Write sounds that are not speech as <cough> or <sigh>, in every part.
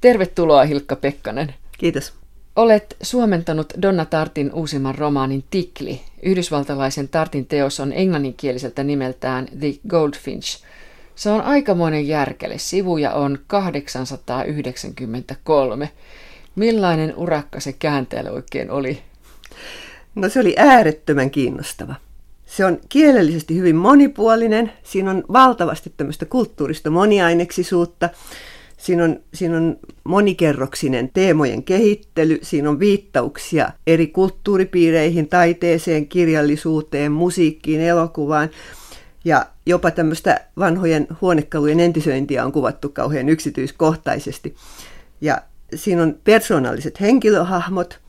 Tervetuloa Hilkka Pekkanen. Kiitos. Olet suomentanut Donna Tartin uusimman romaanin Tikli. Yhdysvaltalaisen Tartin teos on englanninkieliseltä nimeltään The Goldfinch. Se on aikamoinen järkele. Sivuja on 893. Millainen urakka se käänteellä oikein oli? No se oli äärettömän kiinnostava. Se on kielellisesti hyvin monipuolinen. Siinä on valtavasti tämmöistä kulttuurista moniaineksisuutta. Siinä on, siinä on monikerroksinen teemojen kehittely, siinä on viittauksia eri kulttuuripiireihin, taiteeseen, kirjallisuuteen, musiikkiin, elokuvaan. Ja jopa tämmöistä vanhojen huonekalujen entisöintiä on kuvattu kauhean yksityiskohtaisesti. Ja siinä on persoonalliset henkilöhahmot,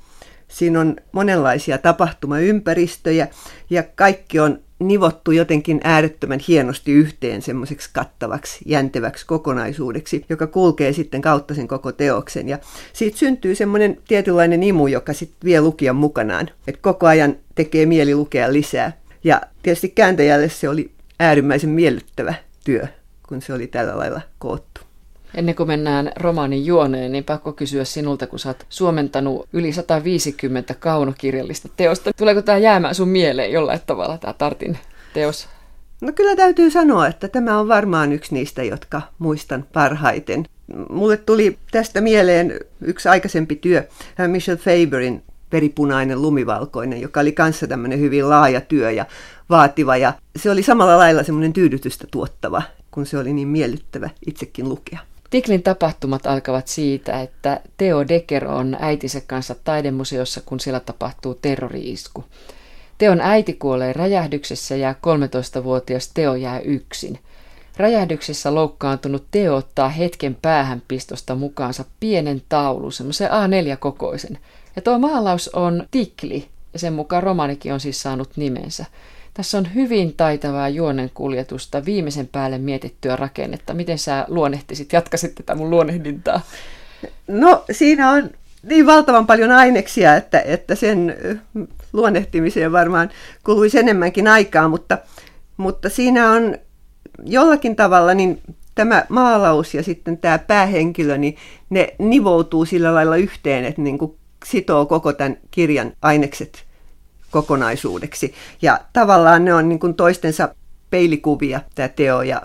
siinä on monenlaisia tapahtumaympäristöjä ja kaikki on nivottu jotenkin äärettömän hienosti yhteen semmoiseksi kattavaksi, jänteväksi kokonaisuudeksi, joka kulkee sitten kautta sen koko teoksen. Ja siitä syntyy semmoinen tietynlainen imu, joka sitten vie lukijan mukanaan. Että koko ajan tekee mieli lukea lisää. Ja tietysti kääntäjälle se oli äärimmäisen miellyttävä työ, kun se oli tällä lailla koottu. Ennen kuin mennään romaanin juoneen, niin pakko kysyä sinulta, kun sä oot suomentanut yli 150 kaunokirjallista teosta. Tuleeko tämä jäämään sun mieleen jollain tavalla, tämä Tartin teos? No kyllä täytyy sanoa, että tämä on varmaan yksi niistä, jotka muistan parhaiten. Mulle tuli tästä mieleen yksi aikaisempi työ, Michelle Faberin Veripunainen lumivalkoinen, joka oli kanssa tämmöinen hyvin laaja työ ja vaativa. Ja se oli samalla lailla semmoinen tyydytystä tuottava, kun se oli niin miellyttävä itsekin lukea. Tiklin tapahtumat alkavat siitä, että Teo Decker on äitinsä kanssa taidemuseossa, kun siellä tapahtuu terroriisku. Teon äiti kuolee räjähdyksessä ja 13-vuotias Teo jää yksin. Räjähdyksessä loukkaantunut Teo ottaa hetken päähänpistosta mukaansa pienen taulun, semmoisen A4-kokoisen. Ja tuo maalaus on Tikli, ja sen mukaan romanikin on siis saanut nimensä. Tässä on hyvin taitavaa juonen kuljetusta, viimeisen päälle mietittyä rakennetta. Miten sä luonnehtisit, jatkasit tätä mun luonnehdintaa? No siinä on niin valtavan paljon aineksia, että, että sen luonnehtimiseen varmaan kuluisi enemmänkin aikaa, mutta, mutta siinä on jollakin tavalla niin tämä maalaus ja sitten tämä päähenkilö, niin ne nivoutuu sillä lailla yhteen, että niin kuin sitoo koko tämän kirjan ainekset kokonaisuudeksi. Ja tavallaan ne on niin kuin toistensa peilikuvia, tämä Teo ja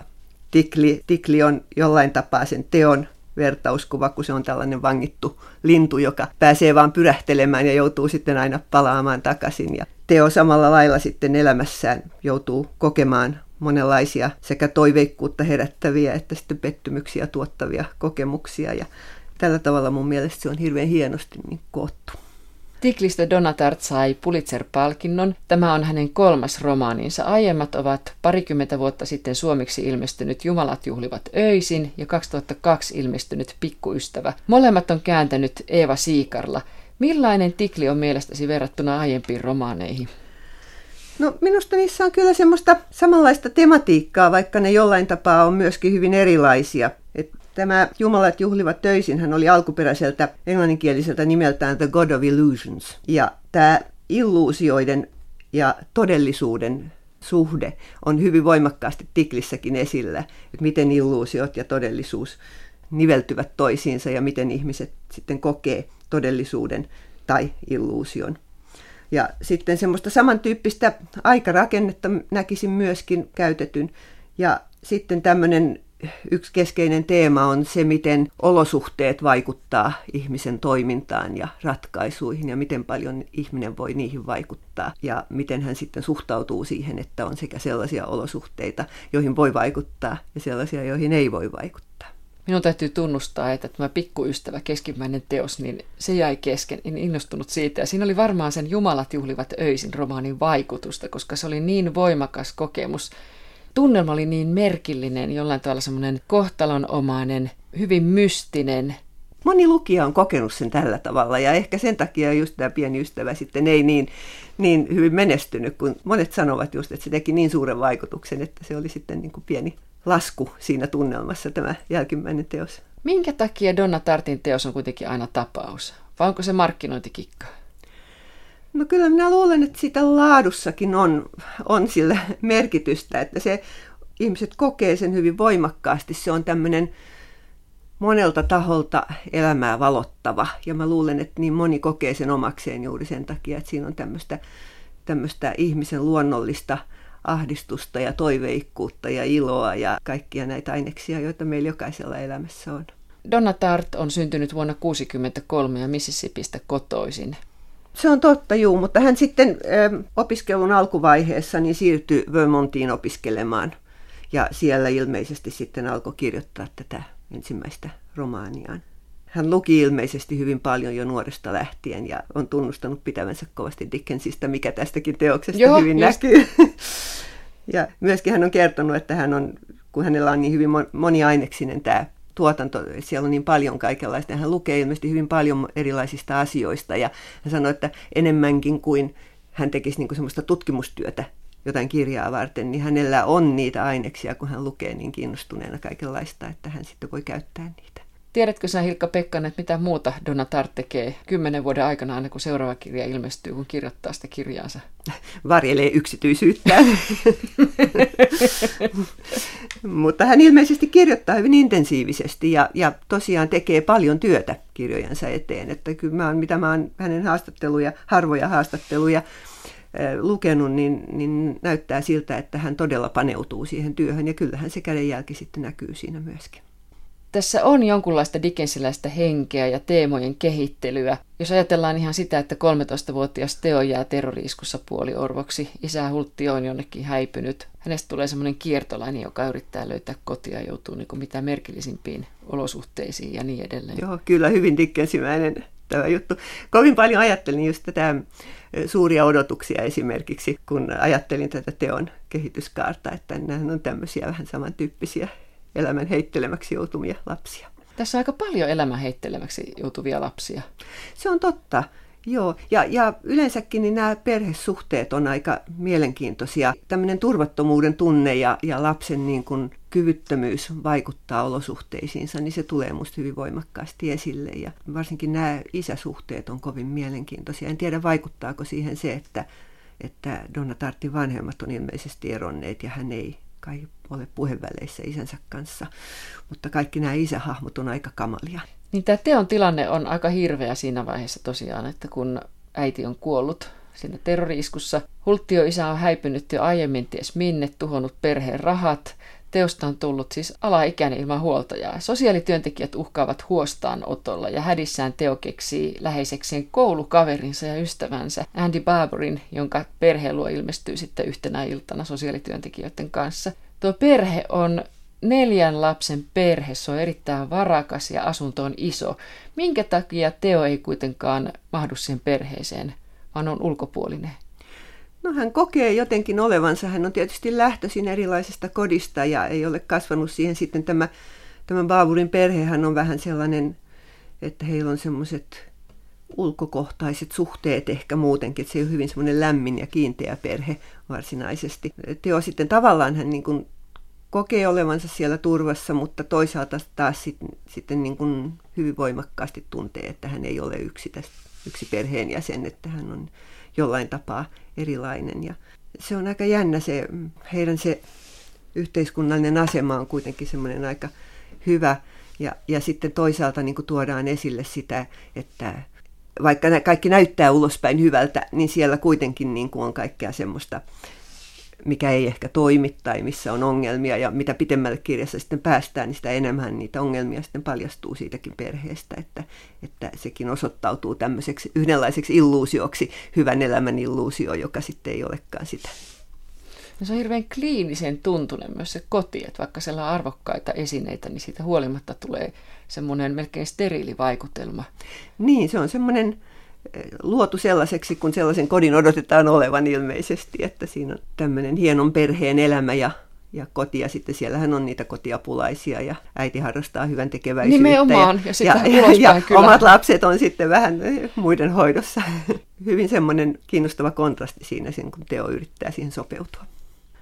Tikli. Tikli on jollain tapaa sen Teon vertauskuva, kun se on tällainen vangittu lintu, joka pääsee vaan pyrähtelemään ja joutuu sitten aina palaamaan takaisin. Ja Teo samalla lailla sitten elämässään joutuu kokemaan monenlaisia sekä toiveikkuutta herättäviä että sitten pettymyksiä tuottavia kokemuksia. Ja tällä tavalla mun mielestä se on hirveän hienosti niin koottu. Tiklistä Donatart sai Pulitzer-palkinnon. Tämä on hänen kolmas romaaninsa. Aiemmat ovat parikymmentä vuotta sitten suomeksi ilmestynyt Jumalat juhlivat öisin ja 2002 ilmestynyt Pikkuystävä. Molemmat on kääntänyt Eeva Siikarla. Millainen Tikli on mielestäsi verrattuna aiempiin romaaneihin? No minusta niissä on kyllä semmoista samanlaista tematiikkaa, vaikka ne jollain tapaa on myöskin hyvin erilaisia. Tämä Jumalat juhlivat töisin, hän oli alkuperäiseltä englanninkieliseltä nimeltään The God of Illusions. Ja tämä illuusioiden ja todellisuuden suhde on hyvin voimakkaasti Tiklissäkin esillä, että miten illuusiot ja todellisuus niveltyvät toisiinsa ja miten ihmiset sitten kokee todellisuuden tai illuusion. Ja sitten semmoista samantyyppistä aikarakennetta näkisin myöskin käytetyn. Ja sitten tämmöinen yksi keskeinen teema on se, miten olosuhteet vaikuttaa ihmisen toimintaan ja ratkaisuihin ja miten paljon ihminen voi niihin vaikuttaa ja miten hän sitten suhtautuu siihen, että on sekä sellaisia olosuhteita, joihin voi vaikuttaa ja sellaisia, joihin ei voi vaikuttaa. Minun täytyy tunnustaa, että tämä pikkuystävä keskimmäinen teos, niin se jäi kesken, en innostunut siitä. Ja siinä oli varmaan sen Jumalat juhlivat öisin romaanin vaikutusta, koska se oli niin voimakas kokemus tunnelma oli niin merkillinen, jollain tavalla semmoinen kohtalonomainen, hyvin mystinen. Moni lukija on kokenut sen tällä tavalla ja ehkä sen takia just tämä pieni ystävä sitten ei niin, niin hyvin menestynyt, kun monet sanovat just, että se teki niin suuren vaikutuksen, että se oli sitten niin kuin pieni lasku siinä tunnelmassa tämä jälkimmäinen teos. Minkä takia Donna Tartin teos on kuitenkin aina tapaus? Vai onko se markkinointikikka? No kyllä minä luulen, että sitä laadussakin on, on sillä merkitystä, että se ihmiset kokee sen hyvin voimakkaasti. Se on tämmöinen monelta taholta elämää valottava. Ja mä luulen, että niin moni kokee sen omakseen juuri sen takia, että siinä on tämmöistä, tämmöistä ihmisen luonnollista ahdistusta ja toiveikkuutta ja iloa ja kaikkia näitä aineksia, joita meillä jokaisella elämässä on. Donna Tart on syntynyt vuonna 1963 ja Mississippistä kotoisin. Se on totta, juu, mutta hän sitten ö, opiskelun alkuvaiheessa niin siirtyi Vermontiin opiskelemaan. Ja siellä ilmeisesti sitten alkoi kirjoittaa tätä ensimmäistä romaaniaan. Hän luki ilmeisesti hyvin paljon jo nuoresta lähtien ja on tunnustanut pitävänsä kovasti Dickensista, mikä tästäkin teoksesta Joo, hyvin just. näkyy. <laughs> ja myöskin hän on kertonut, että hän on, kun hänellä on niin hyvin moniaineksinen tämä tuotanto, siellä on niin paljon kaikenlaista. Hän lukee ilmeisesti hyvin paljon erilaisista asioista ja hän sanoi, että enemmänkin kuin hän tekisi niin kuin semmoista tutkimustyötä jotain kirjaa varten, niin hänellä on niitä aineksia, kun hän lukee niin kiinnostuneena kaikenlaista, että hän sitten voi käyttää niitä. Tiedätkö sä Hilkka Pekkanen, että mitä muuta Donatar tekee kymmenen vuoden aikana aina kun seuraava kirja ilmestyy, kun kirjoittaa sitä kirjaansa? Varjelee yksityisyyttä. <laughs> Mutta hän ilmeisesti kirjoittaa hyvin intensiivisesti ja, ja tosiaan tekee paljon työtä kirjojensa eteen. Että kyllä mä oon, mitä mä oon hänen haastatteluja, harvoja haastatteluja lukenut, niin, niin näyttää siltä, että hän todella paneutuu siihen työhön ja kyllähän se kädenjälki sitten näkyy siinä myöskin. Tässä on jonkunlaista Dickensiläistä henkeä ja teemojen kehittelyä. Jos ajatellaan ihan sitä, että 13-vuotias Teo jää terroriiskussa puoliorvoksi, isä Hultti on jonnekin häipynyt. Hänestä tulee semmoinen kiertolainen, joka yrittää löytää kotia ja joutuu niin kuin mitä merkillisimpiin olosuhteisiin ja niin edelleen. Joo, kyllä hyvin Dickensimäinen tämä juttu. Kovin paljon ajattelin just tätä suuria odotuksia esimerkiksi, kun ajattelin tätä teon kehityskaarta, että nämä on tämmöisiä vähän samantyyppisiä elämän heittelemäksi joutumia lapsia. Tässä on aika paljon elämän heittelemäksi joutuvia lapsia. Se on totta. Joo, ja, ja yleensäkin niin nämä perhesuhteet on aika mielenkiintoisia. Tämmöinen turvattomuuden tunne ja, ja lapsen niin kuin kyvyttömyys vaikuttaa olosuhteisiinsa, niin se tulee musta hyvin voimakkaasti esille. Ja varsinkin nämä isäsuhteet on kovin mielenkiintoisia. En tiedä, vaikuttaako siihen se, että, että Donna Tartin vanhemmat on ilmeisesti eronneet ja hän ei kai ole puheväleissä isänsä kanssa. Mutta kaikki nämä isähahmot on aika kamalia. Niin tämä teon tilanne on aika hirveä siinä vaiheessa tosiaan, että kun äiti on kuollut siinä terroriiskussa. Hulttio isä on häipynyt jo aiemmin ties minne, tuhonnut perheen rahat. Teosta on tullut siis alaikäinen ilman huoltajaa. Sosiaalityöntekijät uhkaavat huostaanotolla ja hädissään Teo keksii läheisekseen koulukaverinsa ja ystävänsä Andy Barberin, jonka perhe luo ilmestyy sitten yhtenä iltana sosiaalityöntekijöiden kanssa. Tuo perhe on neljän lapsen perhe, se on erittäin varakas ja asunto on iso. Minkä takia Teo ei kuitenkaan mahdu siihen perheeseen, vaan on ulkopuolinen? No hän kokee jotenkin olevansa, hän on tietysti lähtöisin erilaisesta kodista ja ei ole kasvanut siihen sitten tämä, tämä Baavurin perhehän on vähän sellainen, että heillä on semmoiset ulkokohtaiset suhteet ehkä muutenkin, että se on hyvin semmoinen lämmin ja kiinteä perhe varsinaisesti. Teo sitten tavallaan hän niin kuin kokee olevansa siellä turvassa, mutta toisaalta taas sit, sitten niin kuin hyvin voimakkaasti tuntee, että hän ei ole yksi, tästä, yksi perheenjäsen, että hän on jollain tapaa erilainen. Ja se on aika jännä se, heidän se yhteiskunnallinen asema on kuitenkin semmoinen aika hyvä. Ja, ja sitten toisaalta niin tuodaan esille sitä, että vaikka kaikki näyttää ulospäin hyvältä, niin siellä kuitenkin niin kuin on kaikkea semmoista mikä ei ehkä toimi tai missä on ongelmia. Ja mitä pitemmälle kirjassa sitten päästään, niin sitä enemmän niitä ongelmia sitten paljastuu siitäkin perheestä, että, että sekin osoittautuu tämmöiseksi yhdenlaiseksi illuusioksi, hyvän elämän illuusio, joka sitten ei olekaan sitä. No se on hirveän kliinisen tuntunen myös se koti, että vaikka siellä on arvokkaita esineitä, niin siitä huolimatta tulee semmoinen melkein steriilivaikutelma. Niin, se on semmoinen luotu sellaiseksi, kun sellaisen kodin odotetaan olevan ilmeisesti, että siinä on tämmöinen hienon perheen elämä ja, ja koti, ja sitten siellähän on niitä kotiapulaisia, ja äiti harrastaa hyvän tekeväisyyttä. Nimenomaan, ja, ja, ja, ja kyllä. omat lapset on sitten vähän muiden hoidossa. <laughs> Hyvin semmoinen kiinnostava kontrasti siinä, kun Teo yrittää siihen sopeutua.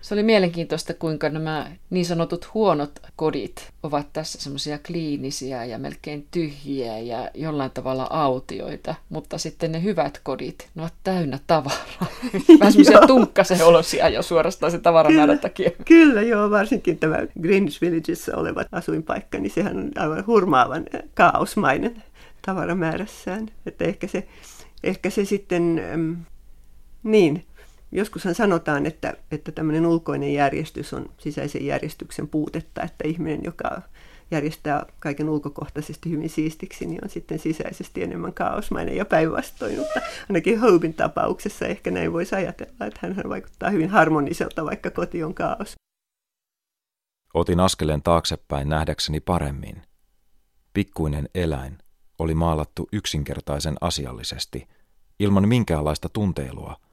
Se oli mielenkiintoista, kuinka nämä niin sanotut huonot kodit ovat tässä semmoisia kliinisiä ja melkein tyhjiä ja jollain tavalla autioita, mutta sitten ne hyvät kodit, ne ovat täynnä tavaraa. <laughs> Vähän semmoisia tunkkasen olosia jo suorastaan se tavaramäärän takia. Kyllä, joo, varsinkin tämä Greenwich Villageissa oleva asuinpaikka, niin sehän on aivan hurmaavan kaosmainen tavaramäärässään. Että ehkä se, ehkä se sitten, niin, joskushan sanotaan, että, että tämmöinen ulkoinen järjestys on sisäisen järjestyksen puutetta, että ihminen, joka järjestää kaiken ulkokohtaisesti hyvin siistiksi, niin on sitten sisäisesti enemmän kaosmainen ja päinvastoin. Mutta ainakin Hobin tapauksessa ehkä näin voisi ajatella, että hän vaikuttaa hyvin harmoniselta, vaikka koti on kaos. Otin askeleen taaksepäin nähdäkseni paremmin. Pikkuinen eläin oli maalattu yksinkertaisen asiallisesti, ilman minkäänlaista tunteilua –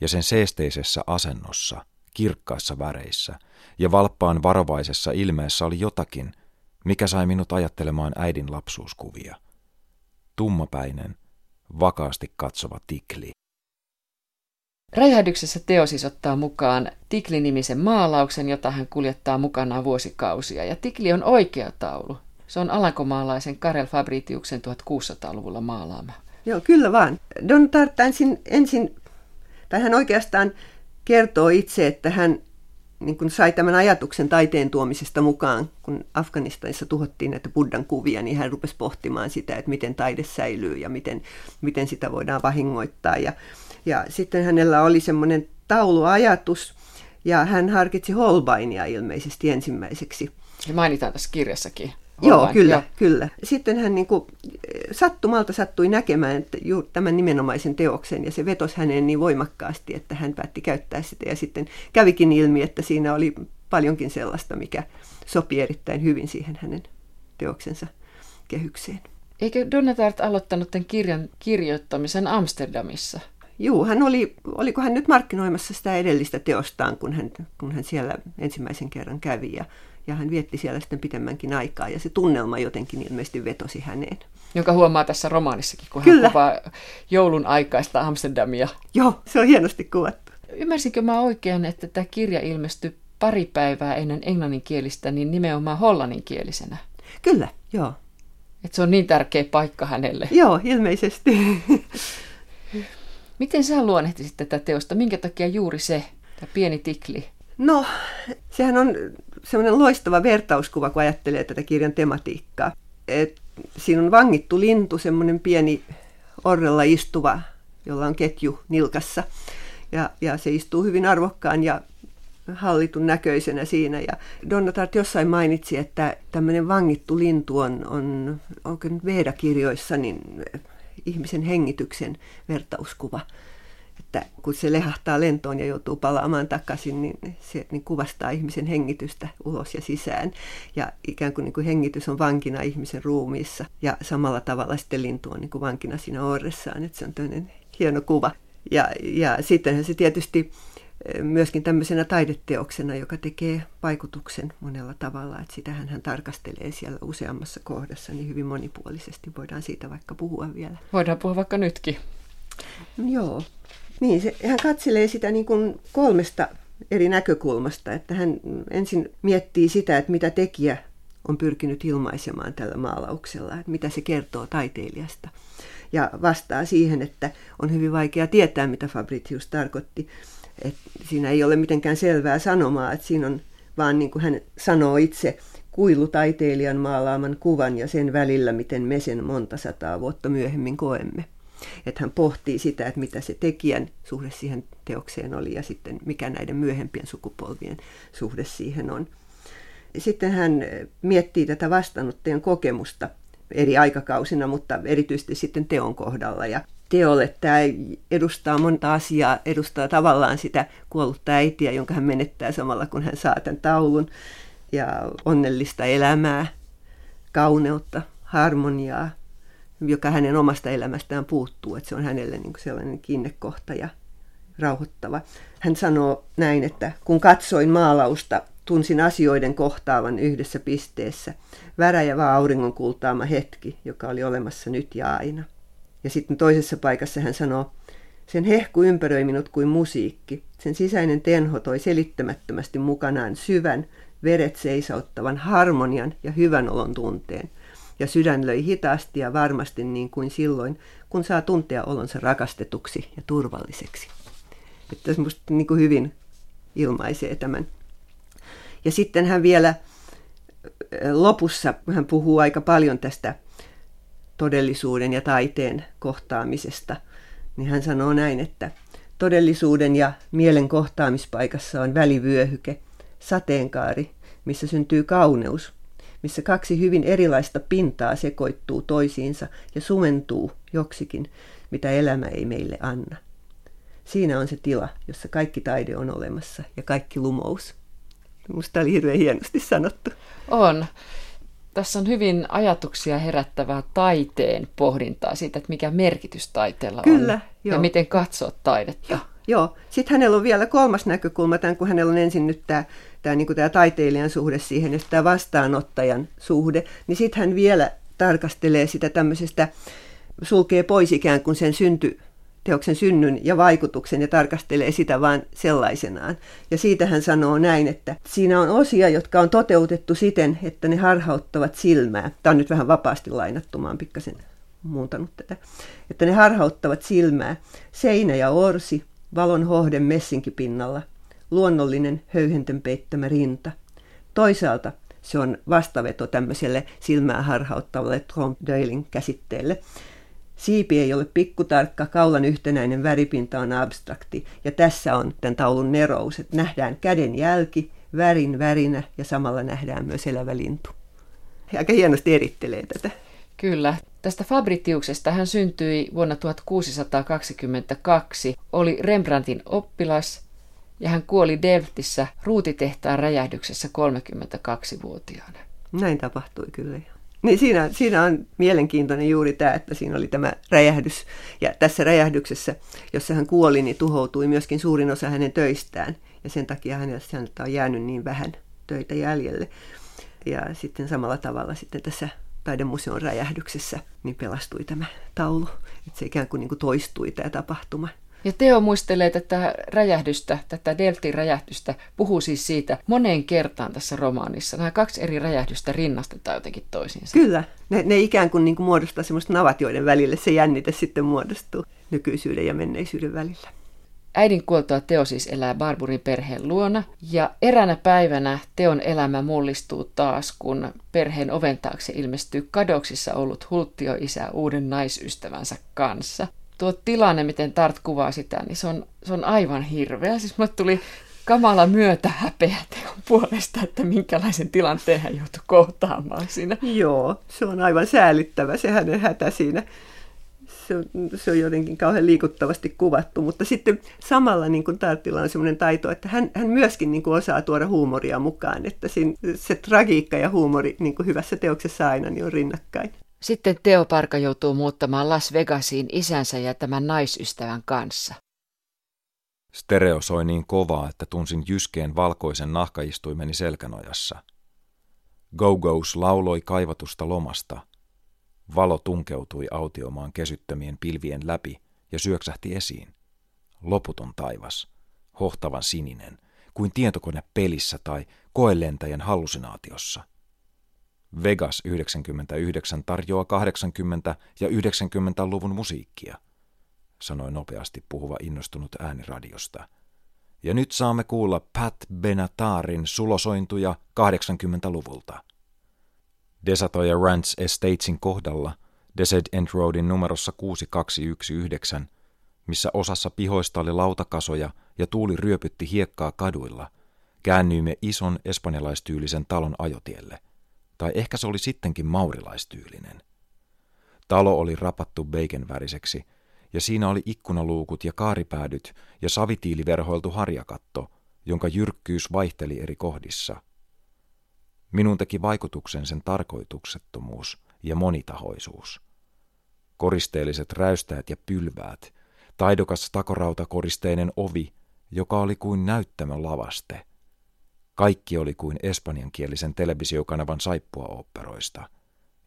ja sen seesteisessä asennossa, kirkkaissa väreissä ja valppaan varovaisessa ilmeessä oli jotakin, mikä sai minut ajattelemaan äidin lapsuuskuvia. Tummapäinen, vakaasti katsova tikli. Räjähdyksessä Teo siis ottaa mukaan Tikli-nimisen maalauksen, jota hän kuljettaa mukanaan vuosikausia. Ja Tikli on oikea taulu. Se on alankomaalaisen Karel Fabritiuksen 1600-luvulla maalaama. Joo, kyllä vaan. Don Tart ensin, ensin tai hän oikeastaan kertoo itse, että hän niin kuin sai tämän ajatuksen taiteen tuomisesta mukaan, kun Afganistanissa tuhottiin näitä Buddhan kuvia, niin hän rupesi pohtimaan sitä, että miten taide säilyy ja miten, miten sitä voidaan vahingoittaa. Ja, ja sitten hänellä oli semmoinen tauluajatus, ja hän harkitsi Holbainia ilmeisesti ensimmäiseksi. Ja mainitaan tässä kirjassakin. Joo, kyllä, Joo. kyllä. Sitten hän niin kuin, sattumalta sattui näkemään että ju, tämän nimenomaisen teoksen ja se vetosi häneen niin voimakkaasti, että hän päätti käyttää sitä ja sitten kävikin ilmi, että siinä oli paljonkin sellaista, mikä sopi erittäin hyvin siihen hänen teoksensa kehykseen. Eikö Donatart aloittanut tämän kirjan kirjoittamisen Amsterdamissa? Joo, hän oli, oliko hän nyt markkinoimassa sitä edellistä teostaan, kun hän, kun hän siellä ensimmäisen kerran kävi. Ja ja hän vietti siellä sitten pitemmänkin aikaa ja se tunnelma jotenkin ilmeisesti vetosi häneen. Jonka huomaa tässä romaanissakin, kun Kyllä. hän kuvaa joulun aikaista Amsterdamia. Joo, se on hienosti kuvattu. Ymmärsinkö mä oikein, että tämä kirja ilmestyi pari päivää ennen englanninkielistä, niin nimenomaan hollanninkielisenä? Kyllä, joo. Että se on niin tärkeä paikka hänelle. Joo, ilmeisesti. Miten sä luonnehtisit tätä teosta? Minkä takia juuri se, tämä pieni tikli? No, sehän on semmoinen loistava vertauskuva, kun ajattelee tätä kirjan tematiikkaa. Et siinä on vangittu lintu, semmoinen pieni orrella istuva, jolla on ketju nilkassa. Ja, ja se istuu hyvin arvokkaan ja hallitun näköisenä siinä. Ja Donatart jossain mainitsi, että tämmöinen vangittu lintu on, on onko nyt Veda-kirjoissa, niin ihmisen hengityksen vertauskuva että kun se lehahtaa lentoon ja joutuu palaamaan takaisin, niin se niin kuvastaa ihmisen hengitystä ulos ja sisään. Ja ikään kuin, niin kuin hengitys on vankina ihmisen ruumiissa. Ja samalla tavalla sitten lintu on niin kuin vankina siinä orressaan. Että se on tämmöinen hieno kuva. Ja, ja sittenhän se tietysti eh, myöskin tämmöisenä taideteoksena, joka tekee vaikutuksen monella tavalla. Että sitähän hän tarkastelee siellä useammassa kohdassa niin hyvin monipuolisesti. Voidaan siitä vaikka puhua vielä. Voidaan puhua vaikka nytkin. Joo. Niin, se, hän katselee sitä niin kuin kolmesta eri näkökulmasta. Että hän ensin miettii sitä, että mitä tekijä on pyrkinyt ilmaisemaan tällä maalauksella, että mitä se kertoo taiteilijasta. Ja vastaa siihen, että on hyvin vaikea tietää, mitä Fabritius tarkoitti. Että siinä ei ole mitenkään selvää sanomaa, että siinä on vaan niin kuin hän sanoo itse, kuilu taiteilijan maalaaman kuvan ja sen välillä, miten me sen monta sataa vuotta myöhemmin koemme että hän pohtii sitä, että mitä se tekijän suhde siihen teokseen oli ja sitten mikä näiden myöhempien sukupolvien suhde siihen on. Sitten hän miettii tätä vastaanottajan kokemusta eri aikakausina, mutta erityisesti sitten teon kohdalla. Ja teolle tämä edustaa monta asiaa, edustaa tavallaan sitä kuollutta äitiä, jonka hän menettää samalla kun hän saa tämän taulun, ja onnellista elämää, kauneutta, harmoniaa, joka hänen omasta elämästään puuttuu, että se on hänelle niin kuin sellainen kiinnekohta ja rauhoittava. Hän sanoo näin, että kun katsoin maalausta, tunsin asioiden kohtaavan yhdessä pisteessä. Väräjävä auringon kultaama hetki, joka oli olemassa nyt ja aina. Ja sitten toisessa paikassa hän sanoo, Sen hehku ympäröi minut kuin musiikki. Sen sisäinen tenho toi selittämättömästi mukanaan syvän, veret seisauttavan harmonian ja hyvän olon tunteen. Ja sydän löi hitaasti ja varmasti niin kuin silloin, kun saa tuntea olonsa rakastetuksi ja turvalliseksi. Että se musta niin kuin hyvin ilmaisee tämän. Ja sitten hän vielä lopussa, hän puhuu aika paljon tästä todellisuuden ja taiteen kohtaamisesta, niin hän sanoo näin, että todellisuuden ja mielen kohtaamispaikassa on välivyöhyke, sateenkaari, missä syntyy kauneus, missä kaksi hyvin erilaista pintaa sekoittuu toisiinsa ja sumentuu joksikin, mitä elämä ei meille anna. Siinä on se tila, jossa kaikki taide on olemassa ja kaikki lumous. Musta oli hirveän hienosti sanottu. On. Tässä on hyvin ajatuksia herättävää taiteen pohdintaa siitä, että mikä merkitys taiteella Kyllä, on joo. ja miten katsoa taidetta. Joo, joo. Sitten hänellä on vielä kolmas näkökulma, tämän, kun hänellä on ensin nyt tämä, tämä, niin tämä taiteilijan suhde siihen ja tämä vastaanottajan suhde, niin sitten hän vielä tarkastelee sitä tämmöisestä, sulkee pois ikään kuin sen synty, teoksen synnyn ja vaikutuksen ja tarkastelee sitä vain sellaisenaan. Ja siitä hän sanoo näin, että siinä on osia, jotka on toteutettu siten, että ne harhauttavat silmää. Tämä on nyt vähän vapaasti lainattu, mä pikkasen muuntanut tätä. Että ne harhauttavat silmää. Seinä ja orsi, valon hohden messinkipinnalla, luonnollinen höyhenten peittämä rinta. Toisaalta se on vastaveto tämmöiselle silmää harhauttavalle Trompe d'Oeilin käsitteelle. Siipi ei ole pikkutarkka, kaulan yhtenäinen väripinta on abstrakti ja tässä on tämän taulun nerous, että nähdään käden jälki, värin värinä ja samalla nähdään myös elävä lintu. Aika hienosti erittelee tätä. Kyllä. Tästä Fabritiuksesta hän syntyi vuonna 1622, oli Rembrandtin oppilas ja hän kuoli Delftissä ruutitehtaan räjähdyksessä 32-vuotiaana. Näin tapahtui kyllä. Niin siinä, siinä on mielenkiintoinen juuri tämä, että siinä oli tämä räjähdys. Ja tässä räjähdyksessä, jossa hän kuoli, niin tuhoutui myöskin suurin osa hänen töistään. Ja sen takia häneltä on jäänyt niin vähän töitä jäljelle. Ja sitten samalla tavalla sitten tässä taidemuseon räjähdyksessä niin pelastui tämä taulu. Että se ikään kuin, niin kuin toistui tämä tapahtuma. Ja Teo muistelee tätä räjähdystä, tätä Delftin räjähdystä, puhuu siis siitä moneen kertaan tässä romaanissa. Nämä kaksi eri räjähdystä rinnastetaan jotenkin toisiinsa. Kyllä, ne, ne ikään kuin, niin kuin muodostaa semmoista navat, joiden välille se jännite sitten muodostuu nykyisyyden ja menneisyyden välillä. Äidin kuoltua Teo siis elää Barburin perheen luona ja eräänä päivänä Teon elämä mullistuu taas, kun perheen oven taakse ilmestyy kadoksissa ollut hulttio-isä uuden naisystävänsä kanssa – tuo tilanne, miten Tart kuvaa sitä, niin se on, se on aivan hirveä. Siis mulle tuli kamala myötä häpeä teon puolesta, että minkälaisen tilanteen hän joutui kohtaamaan siinä. Joo, se on aivan säälittävä se hänen hätä siinä. Se on, se on jotenkin kauhean liikuttavasti kuvattu, mutta sitten samalla niin kuin Tartilla on sellainen taito, että hän, hän myöskin niin kuin osaa tuoda huumoria mukaan, että siinä, se tragiikka ja huumori niin kuin hyvässä teoksessa aina niin on rinnakkain. Sitten Teo Parka joutuu muuttamaan Las Vegasiin isänsä ja tämän naisystävän kanssa. Stereo soi niin kovaa, että tunsin jyskeen valkoisen nahkaistuimeni selkänojassa. Go-Go's lauloi kaivatusta lomasta. Valo tunkeutui autiomaan kesyttämien pilvien läpi ja syöksähti esiin. Loputon taivas, hohtavan sininen, kuin tietokone pelissä tai koelentäjän hallusinaatiossa. Vegas 99 tarjoaa 80- ja 90-luvun musiikkia, sanoi nopeasti puhuva innostunut ääni radiosta. Ja nyt saamme kuulla Pat Benatarin sulosointuja 80-luvulta. Desatoja Ranch Estatesin kohdalla Desert End Roadin numerossa 6219, missä osassa pihoista oli lautakasoja ja tuuli ryöpytti hiekkaa kaduilla, käännyimme ison espanjalaistyylisen talon ajotielle – tai ehkä se oli sittenkin maurilaistyylinen. Talo oli rapattu beigenväriseksi, ja siinä oli ikkunaluukut ja kaaripäädyt ja savitiiliverhoiltu harjakatto, jonka jyrkkyys vaihteli eri kohdissa. Minun teki vaikutuksen sen tarkoituksettomuus ja monitahoisuus. Koristeelliset räystäät ja pylväät, taidokas takorautakoristeinen ovi, joka oli kuin näyttämön lavaste – kaikki oli kuin espanjankielisen televisiokanavan saippua-oopperoista,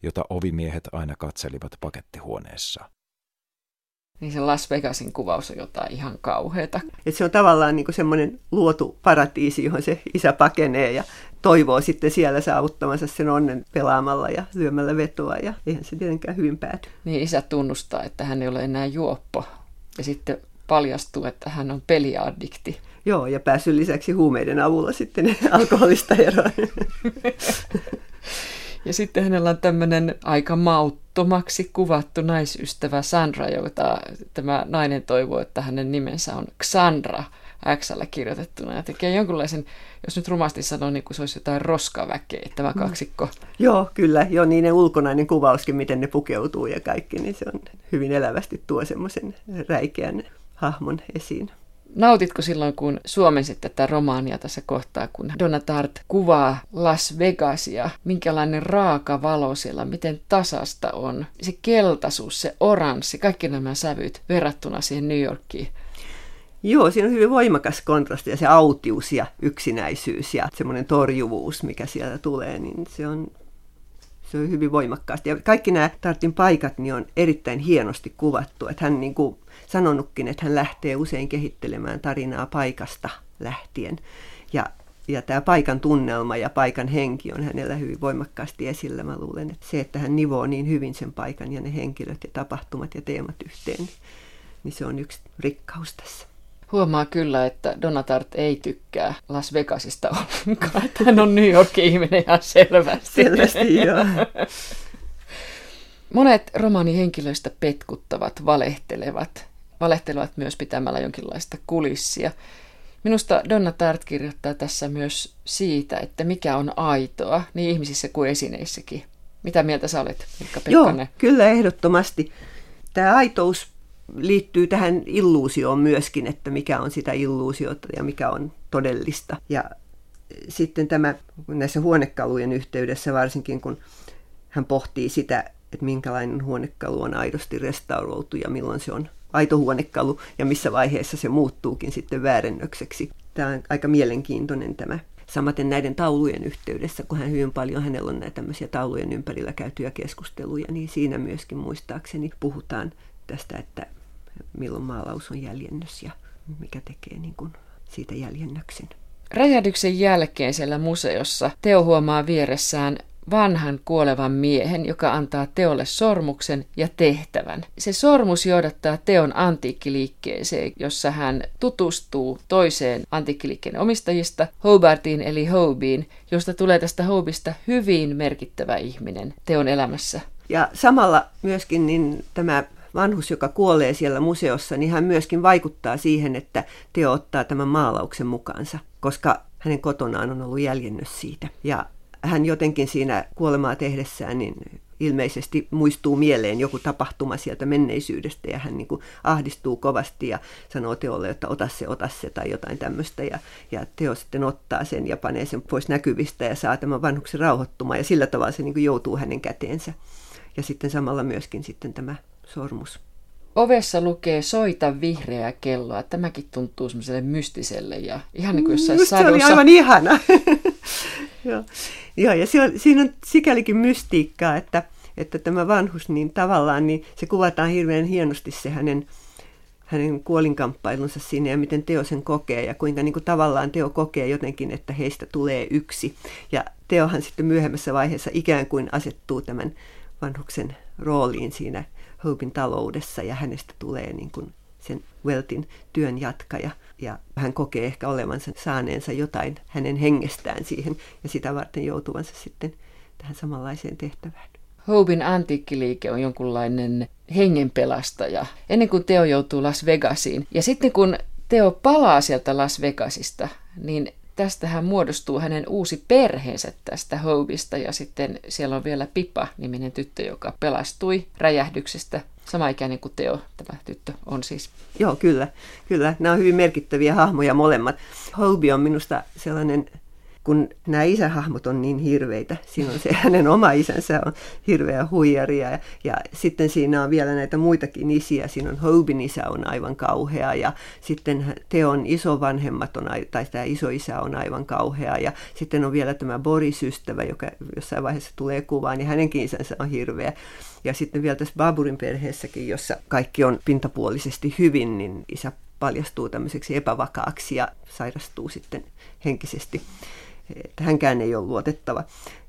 jota ovimiehet aina katselivat pakettihuoneessa. Niin se Las Vegasin kuvaus on jotain ihan kauheata. Et se on tavallaan niin semmoinen luotu paratiisi, johon se isä pakenee ja toivoo sitten siellä saavuttamansa sen onnen pelaamalla ja lyömällä vetoa. Ja eihän se tietenkään hyvin pääty. Niin isä tunnustaa, että hän ei ole enää juoppo. Ja sitten paljastuu, että hän on peliaddikti. Joo, ja päässyt lisäksi huumeiden avulla sitten <laughs> alkoholista eroon. <laughs> Ja sitten hänellä on tämmöinen aika mauttomaksi kuvattu naisystävä Sandra, jota tämä nainen toivoo, että hänen nimensä on Xandra x kirjoitettuna ja tekee jonkunlaisen, jos nyt rumasti sanoo, niin kuin se olisi jotain roskaväkeä, tämä mm. kaksikko. Mm. Joo, kyllä. Joo, niin ne ulkonainen kuvauskin, miten ne pukeutuu ja kaikki, niin se on hyvin elävästi tuo semmoisen räikeän hahmon esiin. Nautitko silloin, kun suomensit tätä romaania tässä kohtaa, kun Donatart kuvaa Las Vegasia, minkälainen raaka valo siellä, miten tasasta on, se keltaisuus, se oranssi, kaikki nämä sävyt verrattuna siihen New Yorkiin? Joo, siinä on hyvin voimakas kontrasti ja se autius ja yksinäisyys ja semmoinen torjuvuus, mikä sieltä tulee, niin se on hyvin voimakkaasti. Ja kaikki nämä Tartin paikat niin on erittäin hienosti kuvattu. Että hän niin kuin sanonutkin, että hän lähtee usein kehittelemään tarinaa paikasta lähtien. Ja, ja tämä paikan tunnelma ja paikan henki on hänellä hyvin voimakkaasti esillä. Mä luulen, että se, että hän nivoo niin hyvin sen paikan ja ne henkilöt ja tapahtumat ja teemat yhteen, niin, se on yksi rikkaus tässä. Huomaa kyllä, että Donatart ei tykkää Las Vegasista ollenkaan. Että <laughs> hän on New Yorkin ihminen ihan selvästi. Selvästi, joo. <laughs> Monet romaanihenkilöistä petkuttavat, valehtelevat valehtelevat myös pitämällä jonkinlaista kulissia. Minusta Donna Tart kirjoittaa tässä myös siitä, että mikä on aitoa niin ihmisissä kuin esineissäkin. Mitä mieltä sä olet, Ilkka Pekkanen? Joo, kyllä ehdottomasti. Tämä aitous liittyy tähän illuusioon myöskin, että mikä on sitä illuusiota ja mikä on todellista. Ja sitten tämä näissä huonekalujen yhteydessä varsinkin, kun hän pohtii sitä, että minkälainen huonekalu on aidosti restauroitu ja milloin se on aito huonekalu ja missä vaiheessa se muuttuukin sitten väärennökseksi. Tämä on aika mielenkiintoinen tämä. Samaten näiden taulujen yhteydessä, kun hän hyvin paljon, hänellä on näitä tämmöisiä taulujen ympärillä käytyjä keskusteluja, niin siinä myöskin muistaakseni puhutaan tästä, että milloin maalaus on jäljennös ja mikä tekee niin kuin siitä jäljennöksen. Räjähdyksen jälkeen siellä museossa Teo huomaa vieressään vanhan kuolevan miehen, joka antaa teolle sormuksen ja tehtävän. Se sormus johdattaa teon antiikkiliikkeeseen, jossa hän tutustuu toiseen antiikkiliikkeen omistajista, Hobartiin eli Hobiin, josta tulee tästä Hobista hyvin merkittävä ihminen teon elämässä. Ja samalla myöskin niin tämä vanhus, joka kuolee siellä museossa, niin hän myöskin vaikuttaa siihen, että Teo ottaa tämän maalauksen mukaansa, koska hänen kotonaan on ollut jäljennös siitä. Ja hän jotenkin siinä kuolemaa tehdessään niin ilmeisesti muistuu mieleen joku tapahtuma sieltä menneisyydestä ja hän niin kuin ahdistuu kovasti ja sanoo teolle, että ota se, ota se tai jotain tämmöistä ja, ja teo sitten ottaa sen ja panee sen pois näkyvistä ja saa tämän vanhuksen rauhoittumaan ja sillä tavalla se niin kuin joutuu hänen käteensä. Ja sitten samalla myöskin sitten tämä sormus. Ovessa lukee soita vihreää kelloa. Tämäkin tuntuu semmoiselle mystiselle ja ihan niin kuin jossain Just sadussa. Se oli aivan ihana. <laughs> Joo. Joo, ja se on, siinä on sikälikin mystiikkaa, että, että tämä vanhus, niin tavallaan niin se kuvataan hirveän hienosti se hänen, hänen kuolinkamppailunsa sinne ja miten Teo sen kokee ja kuinka niin kuin tavallaan Teo kokee jotenkin, että heistä tulee yksi. Ja Teohan sitten myöhemmässä vaiheessa ikään kuin asettuu tämän vanhuksen rooliin siinä Hopin taloudessa ja hänestä tulee niin kuin sen Weltin työn jatkaja ja hän kokee ehkä olevansa saaneensa jotain hänen hengestään siihen ja sitä varten joutuvansa sitten tähän samanlaiseen tehtävään. Hobin antiikkiliike on jonkunlainen hengenpelastaja ennen kuin Teo joutuu Las Vegasiin. Ja sitten kun Teo palaa sieltä Las Vegasista, niin tästähän muodostuu hänen uusi perheensä tästä Hobista ja sitten siellä on vielä Pipa niminen tyttö, joka pelastui räjähdyksestä sama ikäinen kuin Teo, tämä tyttö on siis. Joo, kyllä. kyllä. Nämä on hyvin merkittäviä hahmoja molemmat. Hobie on minusta sellainen kun nämä isähahmot on niin hirveitä. Siinä on se hänen oma isänsä on hirveä huijari ja, ja sitten siinä on vielä näitä muitakin isiä. Siinä on Hobin isä on aivan kauhea ja sitten Teon isovanhemmat on, tai tämä isoisä on aivan kauhea ja sitten on vielä tämä Boris-ystävä, joka jossain vaiheessa tulee kuvaan, niin hänenkin isänsä on hirveä. Ja sitten vielä tässä Baburin perheessäkin, jossa kaikki on pintapuolisesti hyvin, niin isä paljastuu tämmöiseksi epävakaaksi ja sairastuu sitten henkisesti. Että hänkään ei ole luotettava.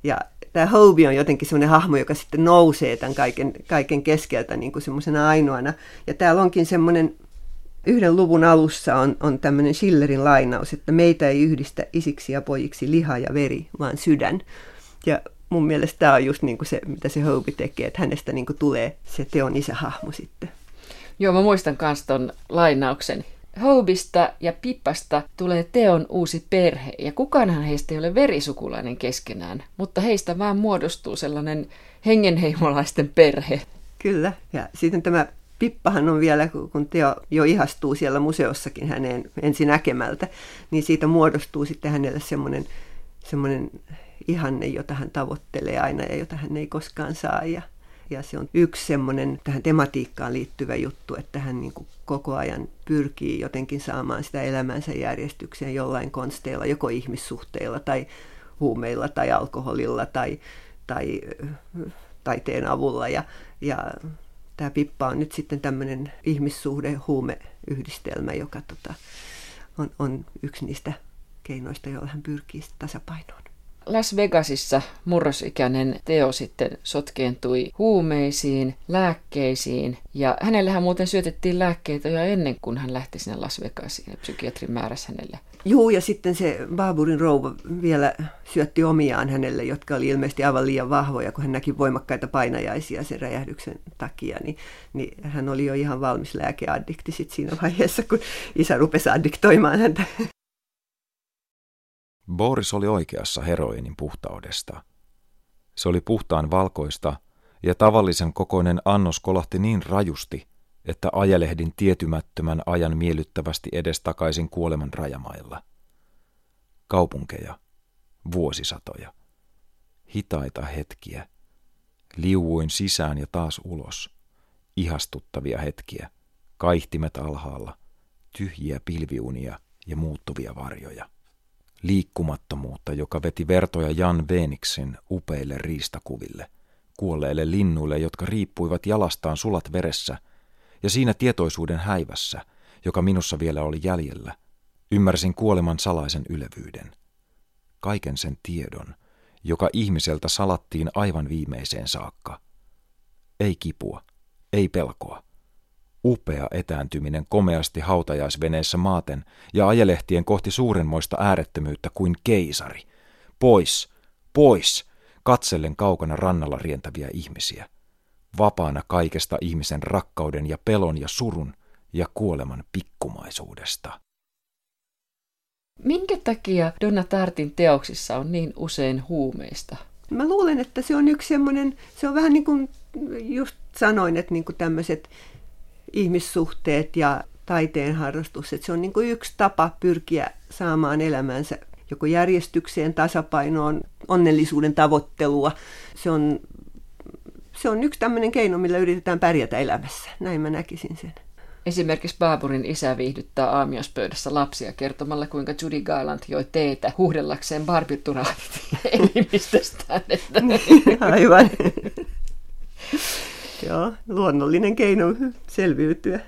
Ja tämä Hobie on jotenkin semmoinen hahmo, joka sitten nousee tämän kaiken, kaiken keskeltä niin kuin semmoisena ainoana. Ja täällä onkin semmoinen yhden luvun alussa on, on tämmöinen Schillerin lainaus, että meitä ei yhdistä isiksi ja pojiksi liha ja veri, vaan sydän. Ja mun mielestä tämä on just niin kuin se, mitä se Hobi tekee, että hänestä niin kuin tulee se teon isähahmo sitten. Joo, mä muistan myös ton lainauksen. Hobista ja Pippasta tulee Teon uusi perhe, ja kukaanhan heistä ei ole verisukulainen keskenään, mutta heistä vaan muodostuu sellainen hengenheimolaisten perhe. Kyllä, ja sitten tämä Pippahan on vielä, kun Teo jo ihastuu siellä museossakin häneen ensin näkemältä, niin siitä muodostuu sitten hänelle semmoinen, semmoinen ihanne, jota hän tavoittelee aina ja jota hän ei koskaan saa. Ja, ja se on yksi semmoinen tähän tematiikkaan liittyvä juttu, että hän niin kuin koko ajan pyrkii jotenkin saamaan sitä elämänsä järjestykseen jollain konsteilla, joko ihmissuhteilla tai huumeilla tai alkoholilla tai, tai taiteen avulla. Ja, ja tämä Pippa on nyt sitten tämmöinen ihmissuhde-huumeyhdistelmä, joka tota, on, on yksi niistä keinoista, joilla hän pyrkii tasapainoon. Las Vegasissa murrosikäinen Teo sitten sotkeentui huumeisiin, lääkkeisiin ja hänellähän muuten syötettiin lääkkeitä jo ennen kuin hän lähti sinne Las Vegasiin ja psykiatrin määräsi hänelle. Juu, ja sitten se Baaburin rouva vielä syötti omiaan hänelle, jotka oli ilmeisesti aivan liian vahvoja, kun hän näki voimakkaita painajaisia sen räjähdyksen takia, niin, niin hän oli jo ihan valmis lääkeaddikti sit siinä vaiheessa, kun isä rupesi addiktoimaan häntä. Boris oli oikeassa heroinin puhtaudesta. Se oli puhtaan valkoista, ja tavallisen kokoinen annos kolahti niin rajusti, että ajelehdin tietymättömän ajan miellyttävästi edestakaisin kuoleman rajamailla. Kaupunkeja, vuosisatoja, hitaita hetkiä, liuuin sisään ja taas ulos, ihastuttavia hetkiä, kaihtimet alhaalla, tyhjiä pilviunia ja muuttuvia varjoja liikkumattomuutta, joka veti vertoja Jan Veniksin upeille riistakuville, kuolleille linnuille, jotka riippuivat jalastaan sulat veressä, ja siinä tietoisuuden häivässä, joka minussa vielä oli jäljellä, ymmärsin kuoleman salaisen ylevyyden. Kaiken sen tiedon, joka ihmiseltä salattiin aivan viimeiseen saakka. Ei kipua, ei pelkoa upea etääntyminen komeasti hautajaisveneessä maaten ja ajelehtien kohti suurenmoista äärettömyyttä kuin keisari. Pois, pois, katsellen kaukana rannalla rientäviä ihmisiä. Vapaana kaikesta ihmisen rakkauden ja pelon ja surun ja kuoleman pikkumaisuudesta. Minkä takia Donna Tartin teoksissa on niin usein huumeista? Mä luulen, että se on yksi semmoinen, se on vähän niin kuin just sanoin, että niin kuin tämmöiset ihmissuhteet ja taiteen harrastus. Että se on niin kuin yksi tapa pyrkiä saamaan elämänsä joko järjestykseen, tasapainoon, onnellisuuden tavoittelua. Se on, se on yksi tämmöinen keino, millä yritetään pärjätä elämässä. Näin mä näkisin sen. Esimerkiksi Baaburin isä viihdyttää aamiospöydässä lapsia kertomalla, kuinka Judy Garland joi teetä huhdellakseen barbituraatit <laughs> elimistöstään. Että... Aivan. <laughs> Joo, luonnollinen keino selviytyä.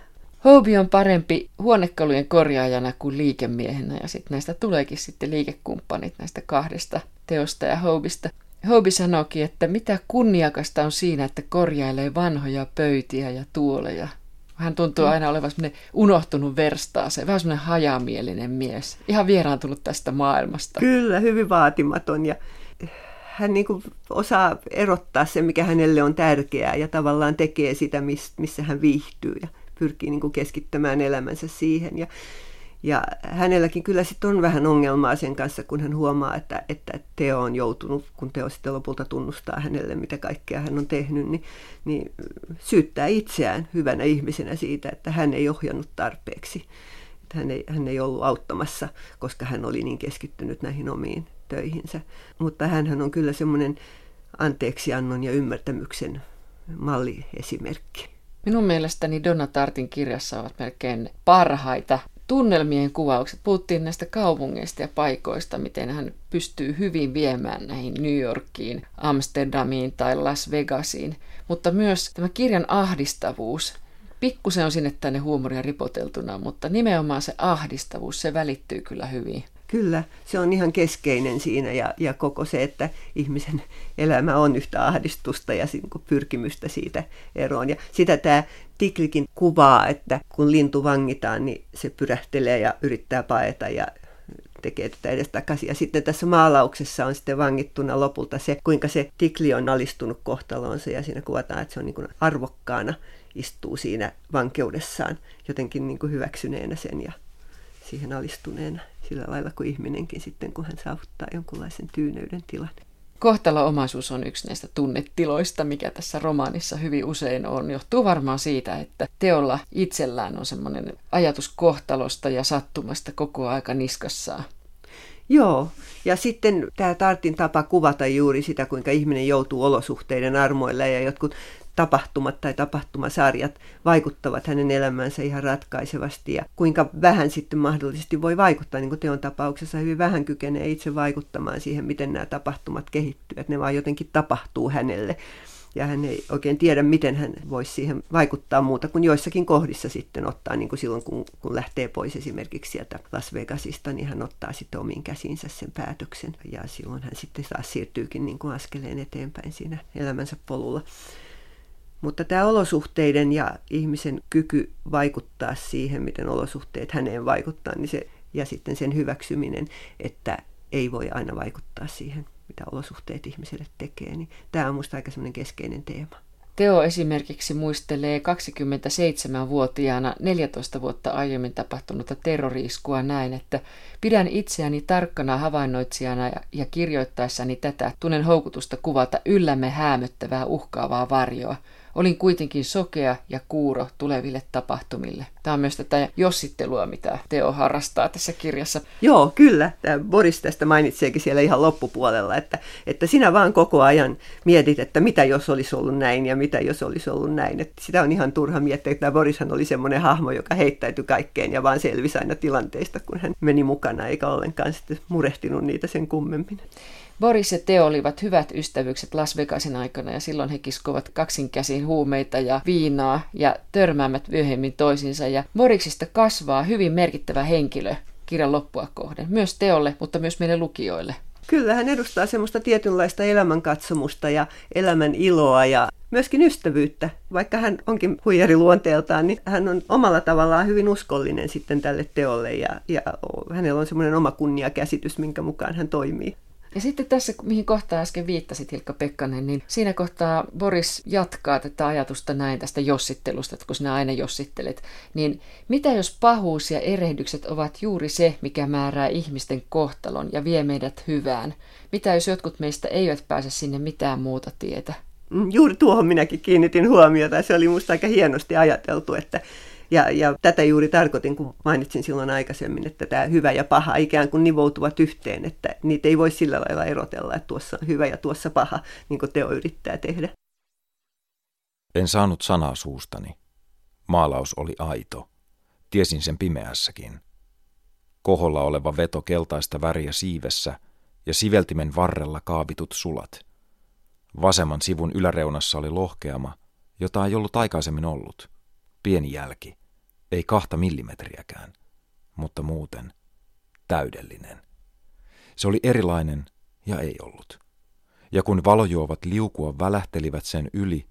Hobie on parempi huonekalujen korjaajana kuin liikemiehenä ja sitten näistä tuleekin sitten liikekumppanit näistä kahdesta teosta ja Hobista. Hobi sanoikin, että mitä kunniakasta on siinä, että korjailee vanhoja pöytiä ja tuoleja. Hän tuntuu mm. aina olevan semmoinen unohtunut verstaaseen, vähän semmoinen hajamielinen mies. Ihan vieraantunut tästä maailmasta. Kyllä, hyvin vaatimaton ja hän niin kuin osaa erottaa sen, mikä hänelle on tärkeää ja tavallaan tekee sitä, missä hän viihtyy ja pyrkii niin kuin keskittämään elämänsä siihen. Ja, ja hänelläkin kyllä sitten on vähän ongelmaa sen kanssa, kun hän huomaa, että, että Teo on joutunut, kun Teo sitten lopulta tunnustaa hänelle, mitä kaikkea hän on tehnyt, niin, niin syyttää itseään hyvänä ihmisenä siitä, että hän ei ohjannut tarpeeksi. Että hän, ei, hän ei ollut auttamassa, koska hän oli niin keskittynyt näihin omiin töihinsä. Mutta hän on kyllä semmoinen anteeksiannon ja ymmärtämyksen malliesimerkki. Minun mielestäni Donna Tartin kirjassa ovat melkein parhaita tunnelmien kuvaukset. Puhuttiin näistä kaupungeista ja paikoista, miten hän pystyy hyvin viemään näihin New Yorkiin, Amsterdamiin tai Las Vegasiin. Mutta myös tämä kirjan ahdistavuus. Pikkusen on sinne tänne huumoria ripoteltuna, mutta nimenomaan se ahdistavuus, se välittyy kyllä hyvin. Kyllä, se on ihan keskeinen siinä ja, ja koko se, että ihmisen elämä on yhtä ahdistusta ja pyrkimystä siitä eroon. Ja sitä tämä Tiklikin kuvaa, että kun lintu vangitaan, niin se pyrähtelee ja yrittää paeta ja tekee tätä edes takaisin. Ja sitten tässä maalauksessa on sitten vangittuna lopulta se, kuinka se tikli on alistunut kohtaloonsa ja siinä kuvataan, että se on niin kuin arvokkaana istuu siinä vankeudessaan jotenkin niin kuin hyväksyneenä sen ja siihen alistuneena sillä lailla kuin ihminenkin sitten, kun hän saavuttaa jonkunlaisen tyyneyden tilan. Kohtalo-omaisuus on yksi näistä tunnetiloista, mikä tässä romaanissa hyvin usein on. Johtuu varmaan siitä, että teolla itsellään on semmoinen ajatus kohtalosta ja sattumasta koko aika niskassaan. Joo, ja sitten tämä Tartin tapa kuvata juuri sitä, kuinka ihminen joutuu olosuhteiden armoille ja jotkut tapahtumat tai tapahtumasarjat vaikuttavat hänen elämäänsä ihan ratkaisevasti ja kuinka vähän sitten mahdollisesti voi vaikuttaa, niin kuin teon tapauksessa hyvin vähän kykenee itse vaikuttamaan siihen, miten nämä tapahtumat kehittyvät, ne vaan jotenkin tapahtuu hänelle. Ja hän ei oikein tiedä, miten hän voisi siihen vaikuttaa muuta kuin joissakin kohdissa sitten ottaa, niin kuin silloin kun, kun lähtee pois esimerkiksi sieltä Las Vegasista, niin hän ottaa sitten omiin käsinsä sen päätöksen. Ja silloin hän sitten taas siirtyykin niin kuin askeleen eteenpäin siinä elämänsä polulla. Mutta tämä olosuhteiden ja ihmisen kyky vaikuttaa siihen, miten olosuhteet häneen vaikuttaa, niin se, ja sitten sen hyväksyminen, että ei voi aina vaikuttaa siihen, mitä olosuhteet ihmiselle tekee, niin tämä on minusta aika keskeinen teema. Teo esimerkiksi muistelee 27-vuotiaana 14 vuotta aiemmin tapahtunutta terroriiskua näin, että pidän itseäni tarkkana havainnoitsijana ja kirjoittaessani tätä tunnen houkutusta kuvata yllämme häämöttävää uhkaavaa varjoa – Olin kuitenkin sokea ja kuuro tuleville tapahtumille. Tämä on myös tätä jossittelua, mitä Teo harrastaa tässä kirjassa. Joo, kyllä. Tämä Boris tästä mainitseekin siellä ihan loppupuolella, että, että sinä vaan koko ajan mietit, että mitä jos olisi ollut näin ja mitä jos olisi ollut näin. Että sitä on ihan turha miettiä, että Borishan oli semmoinen hahmo, joka heittäytyi kaikkeen ja vaan selvisi aina tilanteista, kun hän meni mukana, eikä ollenkaan sitten murehtinut niitä sen kummemmin. Boris ja Teo olivat hyvät ystävykset Las Vegasin aikana ja silloin he kiskovat kaksin käsin huumeita ja viinaa ja törmäämät myöhemmin toisiinsa. Ja Boriksista kasvaa hyvin merkittävä henkilö kirjan loppua kohden, myös Teolle, mutta myös meille lukijoille. Kyllä, hän edustaa semmoista tietynlaista elämänkatsomusta ja elämän iloa ja myöskin ystävyyttä. Vaikka hän onkin huijari luonteeltaan, niin hän on omalla tavallaan hyvin uskollinen sitten tälle teolle ja, ja hänellä on semmoinen oma kunniakäsitys, minkä mukaan hän toimii. Ja sitten tässä, mihin kohtaan äsken viittasit Hilkka Pekkanen, niin siinä kohtaa Boris jatkaa tätä ajatusta näin tästä jossittelusta, että kun sinä aina jossittelet, niin mitä jos pahuus ja erehdykset ovat juuri se, mikä määrää ihmisten kohtalon ja vie meidät hyvään? Mitä jos jotkut meistä eivät pääse sinne mitään muuta tietä? Mm, juuri tuohon minäkin kiinnitin huomiota. Se oli minusta aika hienosti ajateltu, että ja, ja tätä juuri tarkoitin, kun mainitsin silloin aikaisemmin, että tämä hyvä ja paha ikään kuin nivoutuvat yhteen, että niitä ei voi sillä lailla erotella, että tuossa on hyvä ja tuossa paha, niin kuin Teo yrittää tehdä. En saanut sanaa suustani. Maalaus oli aito. Tiesin sen pimeässäkin. Koholla oleva veto keltaista väriä siivessä ja siveltimen varrella kaavitut sulat. Vasemman sivun yläreunassa oli lohkeama, jota ei ollut aikaisemmin ollut – Pieni jälki, ei kahta millimetriäkään, mutta muuten täydellinen. Se oli erilainen ja ei ollut. Ja kun valojuovat liukua välähtelivät sen yli,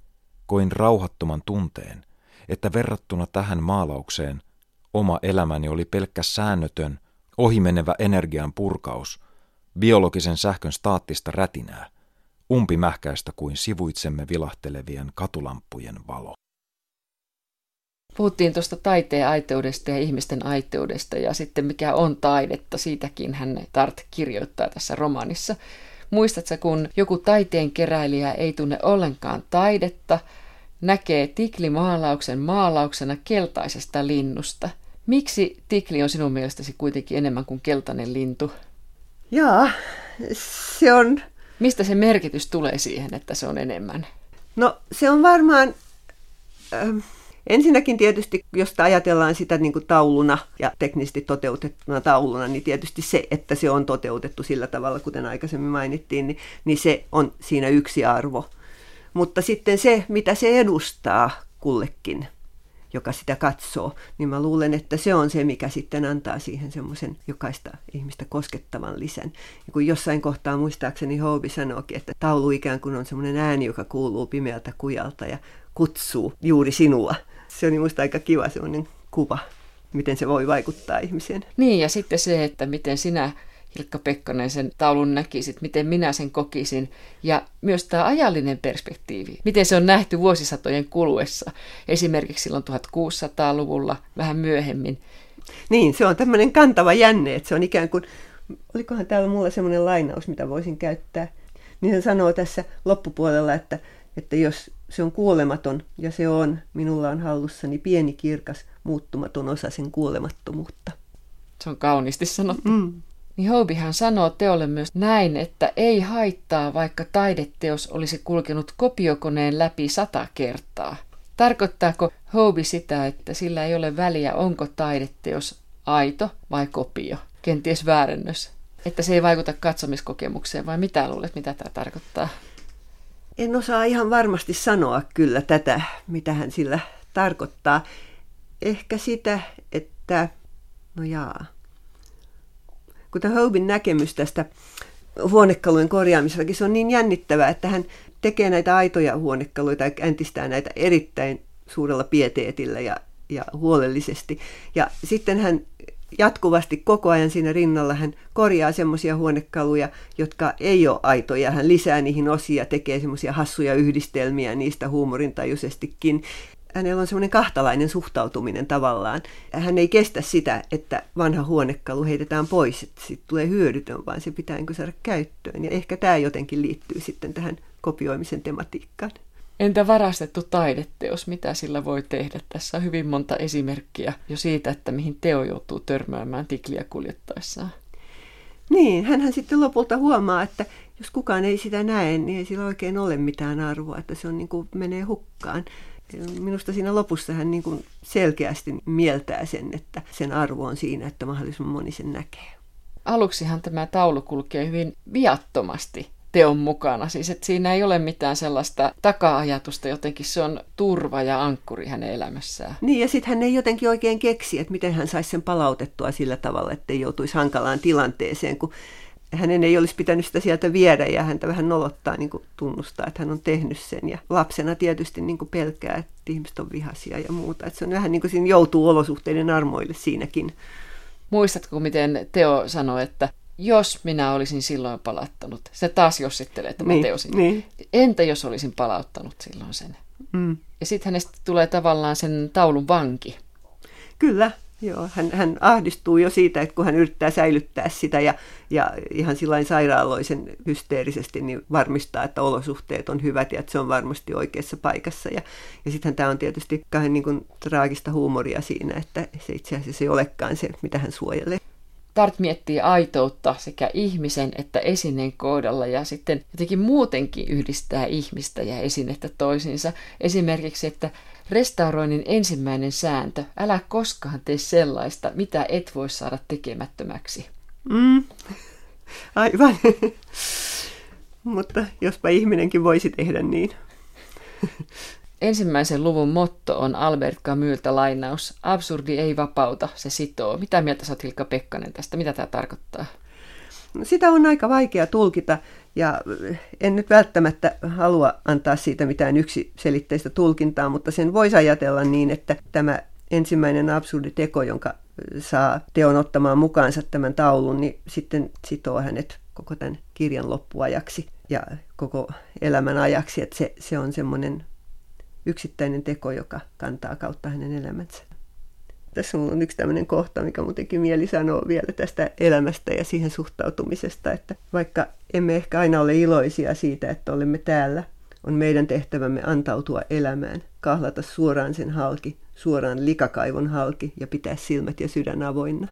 koin rauhattoman tunteen, että verrattuna tähän maalaukseen oma elämäni oli pelkkä säännötön, ohimenevä energian purkaus, biologisen sähkön staattista rätinää, umpimähkäistä kuin sivuitsemme vilahtelevien katulampujen valo. Puhuttiin tuosta taiteen aiteudesta ja ihmisten aiteudesta ja sitten mikä on taidetta, siitäkin hän Tart kirjoittaa tässä romaanissa. Muistatko, kun joku taiteen keräilijä ei tunne ollenkaan taidetta, näkee tiklimaalauksen maalauksena keltaisesta linnusta. Miksi tikli on sinun mielestäsi kuitenkin enemmän kuin keltainen lintu? Jaa, se on... Mistä se merkitys tulee siihen, että se on enemmän? No se on varmaan... Äh, Ensinnäkin tietysti, jos ajatellaan sitä niin kuin tauluna ja teknisesti toteutettuna tauluna, niin tietysti se, että se on toteutettu sillä tavalla, kuten aikaisemmin mainittiin, niin, niin se on siinä yksi arvo. Mutta sitten se, mitä se edustaa kullekin, joka sitä katsoo, niin mä luulen, että se on se, mikä sitten antaa siihen semmoisen jokaista ihmistä koskettavan lisän. Ja kun jossain kohtaa muistaakseni Houbi sanoikin, että taulu ikään kuin on semmoinen ääni, joka kuuluu pimeältä kujalta ja kutsuu juuri sinua se on minusta aika kiva semmoinen kuva, miten se voi vaikuttaa ihmiseen. Niin, ja sitten se, että miten sinä, Hilkka Pekkonen, sen taulun näkisit, miten minä sen kokisin, ja myös tämä ajallinen perspektiivi, miten se on nähty vuosisatojen kuluessa, esimerkiksi silloin 1600-luvulla, vähän myöhemmin. Niin, se on tämmöinen kantava jänne, että se on ikään kuin, olikohan täällä mulla semmoinen lainaus, mitä voisin käyttää, niin se sanoo tässä loppupuolella, että, että jos se on kuolematon ja se on, minulla on hallussani pieni kirkas, muuttumaton osa sen kuolemattomuutta. Se on kauniisti sanottu. Mm. Niin Hobihan sanoo teolle myös näin, että ei haittaa, vaikka taideteos olisi kulkenut kopiokoneen läpi sata kertaa. Tarkoittaako Hobi sitä, että sillä ei ole väliä, onko taideteos aito vai kopio? Kenties väärennös. Että se ei vaikuta katsomiskokemukseen, vai mitä luulet, mitä tämä tarkoittaa? En osaa ihan varmasti sanoa kyllä tätä, mitä hän sillä tarkoittaa. Ehkä sitä, että, no jaa, kuten Hobin näkemys tästä huonekalujen korjaamisellakin, se on niin jännittävää, että hän tekee näitä aitoja huonekaluja tai entistää näitä erittäin suurella pieteetillä ja, ja huolellisesti. Ja sitten hän jatkuvasti koko ajan siinä rinnalla hän korjaa semmoisia huonekaluja, jotka ei ole aitoja. Hän lisää niihin osia, tekee semmoisia hassuja yhdistelmiä niistä huumorintajuisestikin. Hänellä on semmoinen kahtalainen suhtautuminen tavallaan. Hän ei kestä sitä, että vanha huonekalu heitetään pois, että siitä tulee hyödytön, vaan se pitää niin saada käyttöön. Ja ehkä tämä jotenkin liittyy sitten tähän kopioimisen tematiikkaan. Entä varastettu taideteos, mitä sillä voi tehdä? Tässä on hyvin monta esimerkkiä jo siitä, että mihin teo joutuu törmäämään tikliä kuljettaessaan. Niin, hän sitten lopulta huomaa, että jos kukaan ei sitä näe, niin ei sillä oikein ole mitään arvoa, että se on niin kuin menee hukkaan. Minusta siinä lopussa hän niin kuin selkeästi mieltää sen, että sen arvo on siinä, että mahdollisimman moni sen näkee. Aluksihan tämä taulu kulkee hyvin viattomasti teon mukana. Siis että siinä ei ole mitään sellaista taka-ajatusta, jotenkin se on turva ja ankkuri hänen elämässään. Niin ja sitten hän ei jotenkin oikein keksi, että miten hän saisi sen palautettua sillä tavalla, että ei joutuisi hankalaan tilanteeseen, kun hänen ei olisi pitänyt sitä sieltä viedä ja häntä vähän nolottaa niin kuin tunnustaa, että hän on tehnyt sen. Ja lapsena tietysti niin kuin pelkää, että ihmiset on vihaisia ja muuta. Että se on vähän niin kuin siinä joutuu olosuhteiden armoille siinäkin. Muistatko, miten Teo sanoi, että jos minä olisin silloin palauttanut. Se taas jossittelee, että niin, teosin. Niin. Entä jos olisin palauttanut silloin sen? Mm. Ja sitten hänestä tulee tavallaan sen taulun vanki. Kyllä, joo. Hän, hän ahdistuu jo siitä, että kun hän yrittää säilyttää sitä ja, ja ihan sillain sairaaloisen hysteerisesti niin varmistaa, että olosuhteet on hyvät ja että se on varmasti oikeassa paikassa. Ja, ja sitten tämä on tietysti kahden niin kuin, traagista huumoria siinä, että se itse asiassa ei olekaan se, mitä hän suojelee. Tart miettii aitoutta sekä ihmisen että esineen kohdalla ja sitten jotenkin muutenkin yhdistää ihmistä ja esinettä toisiinsa. Esimerkiksi, että restauroinnin ensimmäinen sääntö, älä koskaan tee sellaista, mitä et voi saada tekemättömäksi. Mm. <laughs> Aivan. <laughs> Mutta jospa ihminenkin voisi tehdä niin. <laughs> Ensimmäisen luvun motto on Albert Camyltä lainaus. Absurdi ei vapauta, se sitoo. Mitä mieltä sä Hilkka Pekkanen tästä? Mitä tämä tarkoittaa? Sitä on aika vaikea tulkita ja en nyt välttämättä halua antaa siitä mitään yksiselitteistä tulkintaa, mutta sen voisi ajatella niin, että tämä ensimmäinen absurdi teko, jonka saa teon ottamaan mukaansa tämän taulun, niin sitten sitoo hänet koko tämän kirjan loppuajaksi ja koko elämän ajaksi, että se, se on semmoinen yksittäinen teko, joka kantaa kautta hänen elämänsä. Tässä on yksi tämmöinen kohta, mikä muutenkin mieli sanoa vielä tästä elämästä ja siihen suhtautumisesta, että vaikka emme ehkä aina ole iloisia siitä, että olemme täällä, on meidän tehtävämme antautua elämään, kahlata suoraan sen halki, suoraan likakaivon halki ja pitää silmät ja sydän avoinna.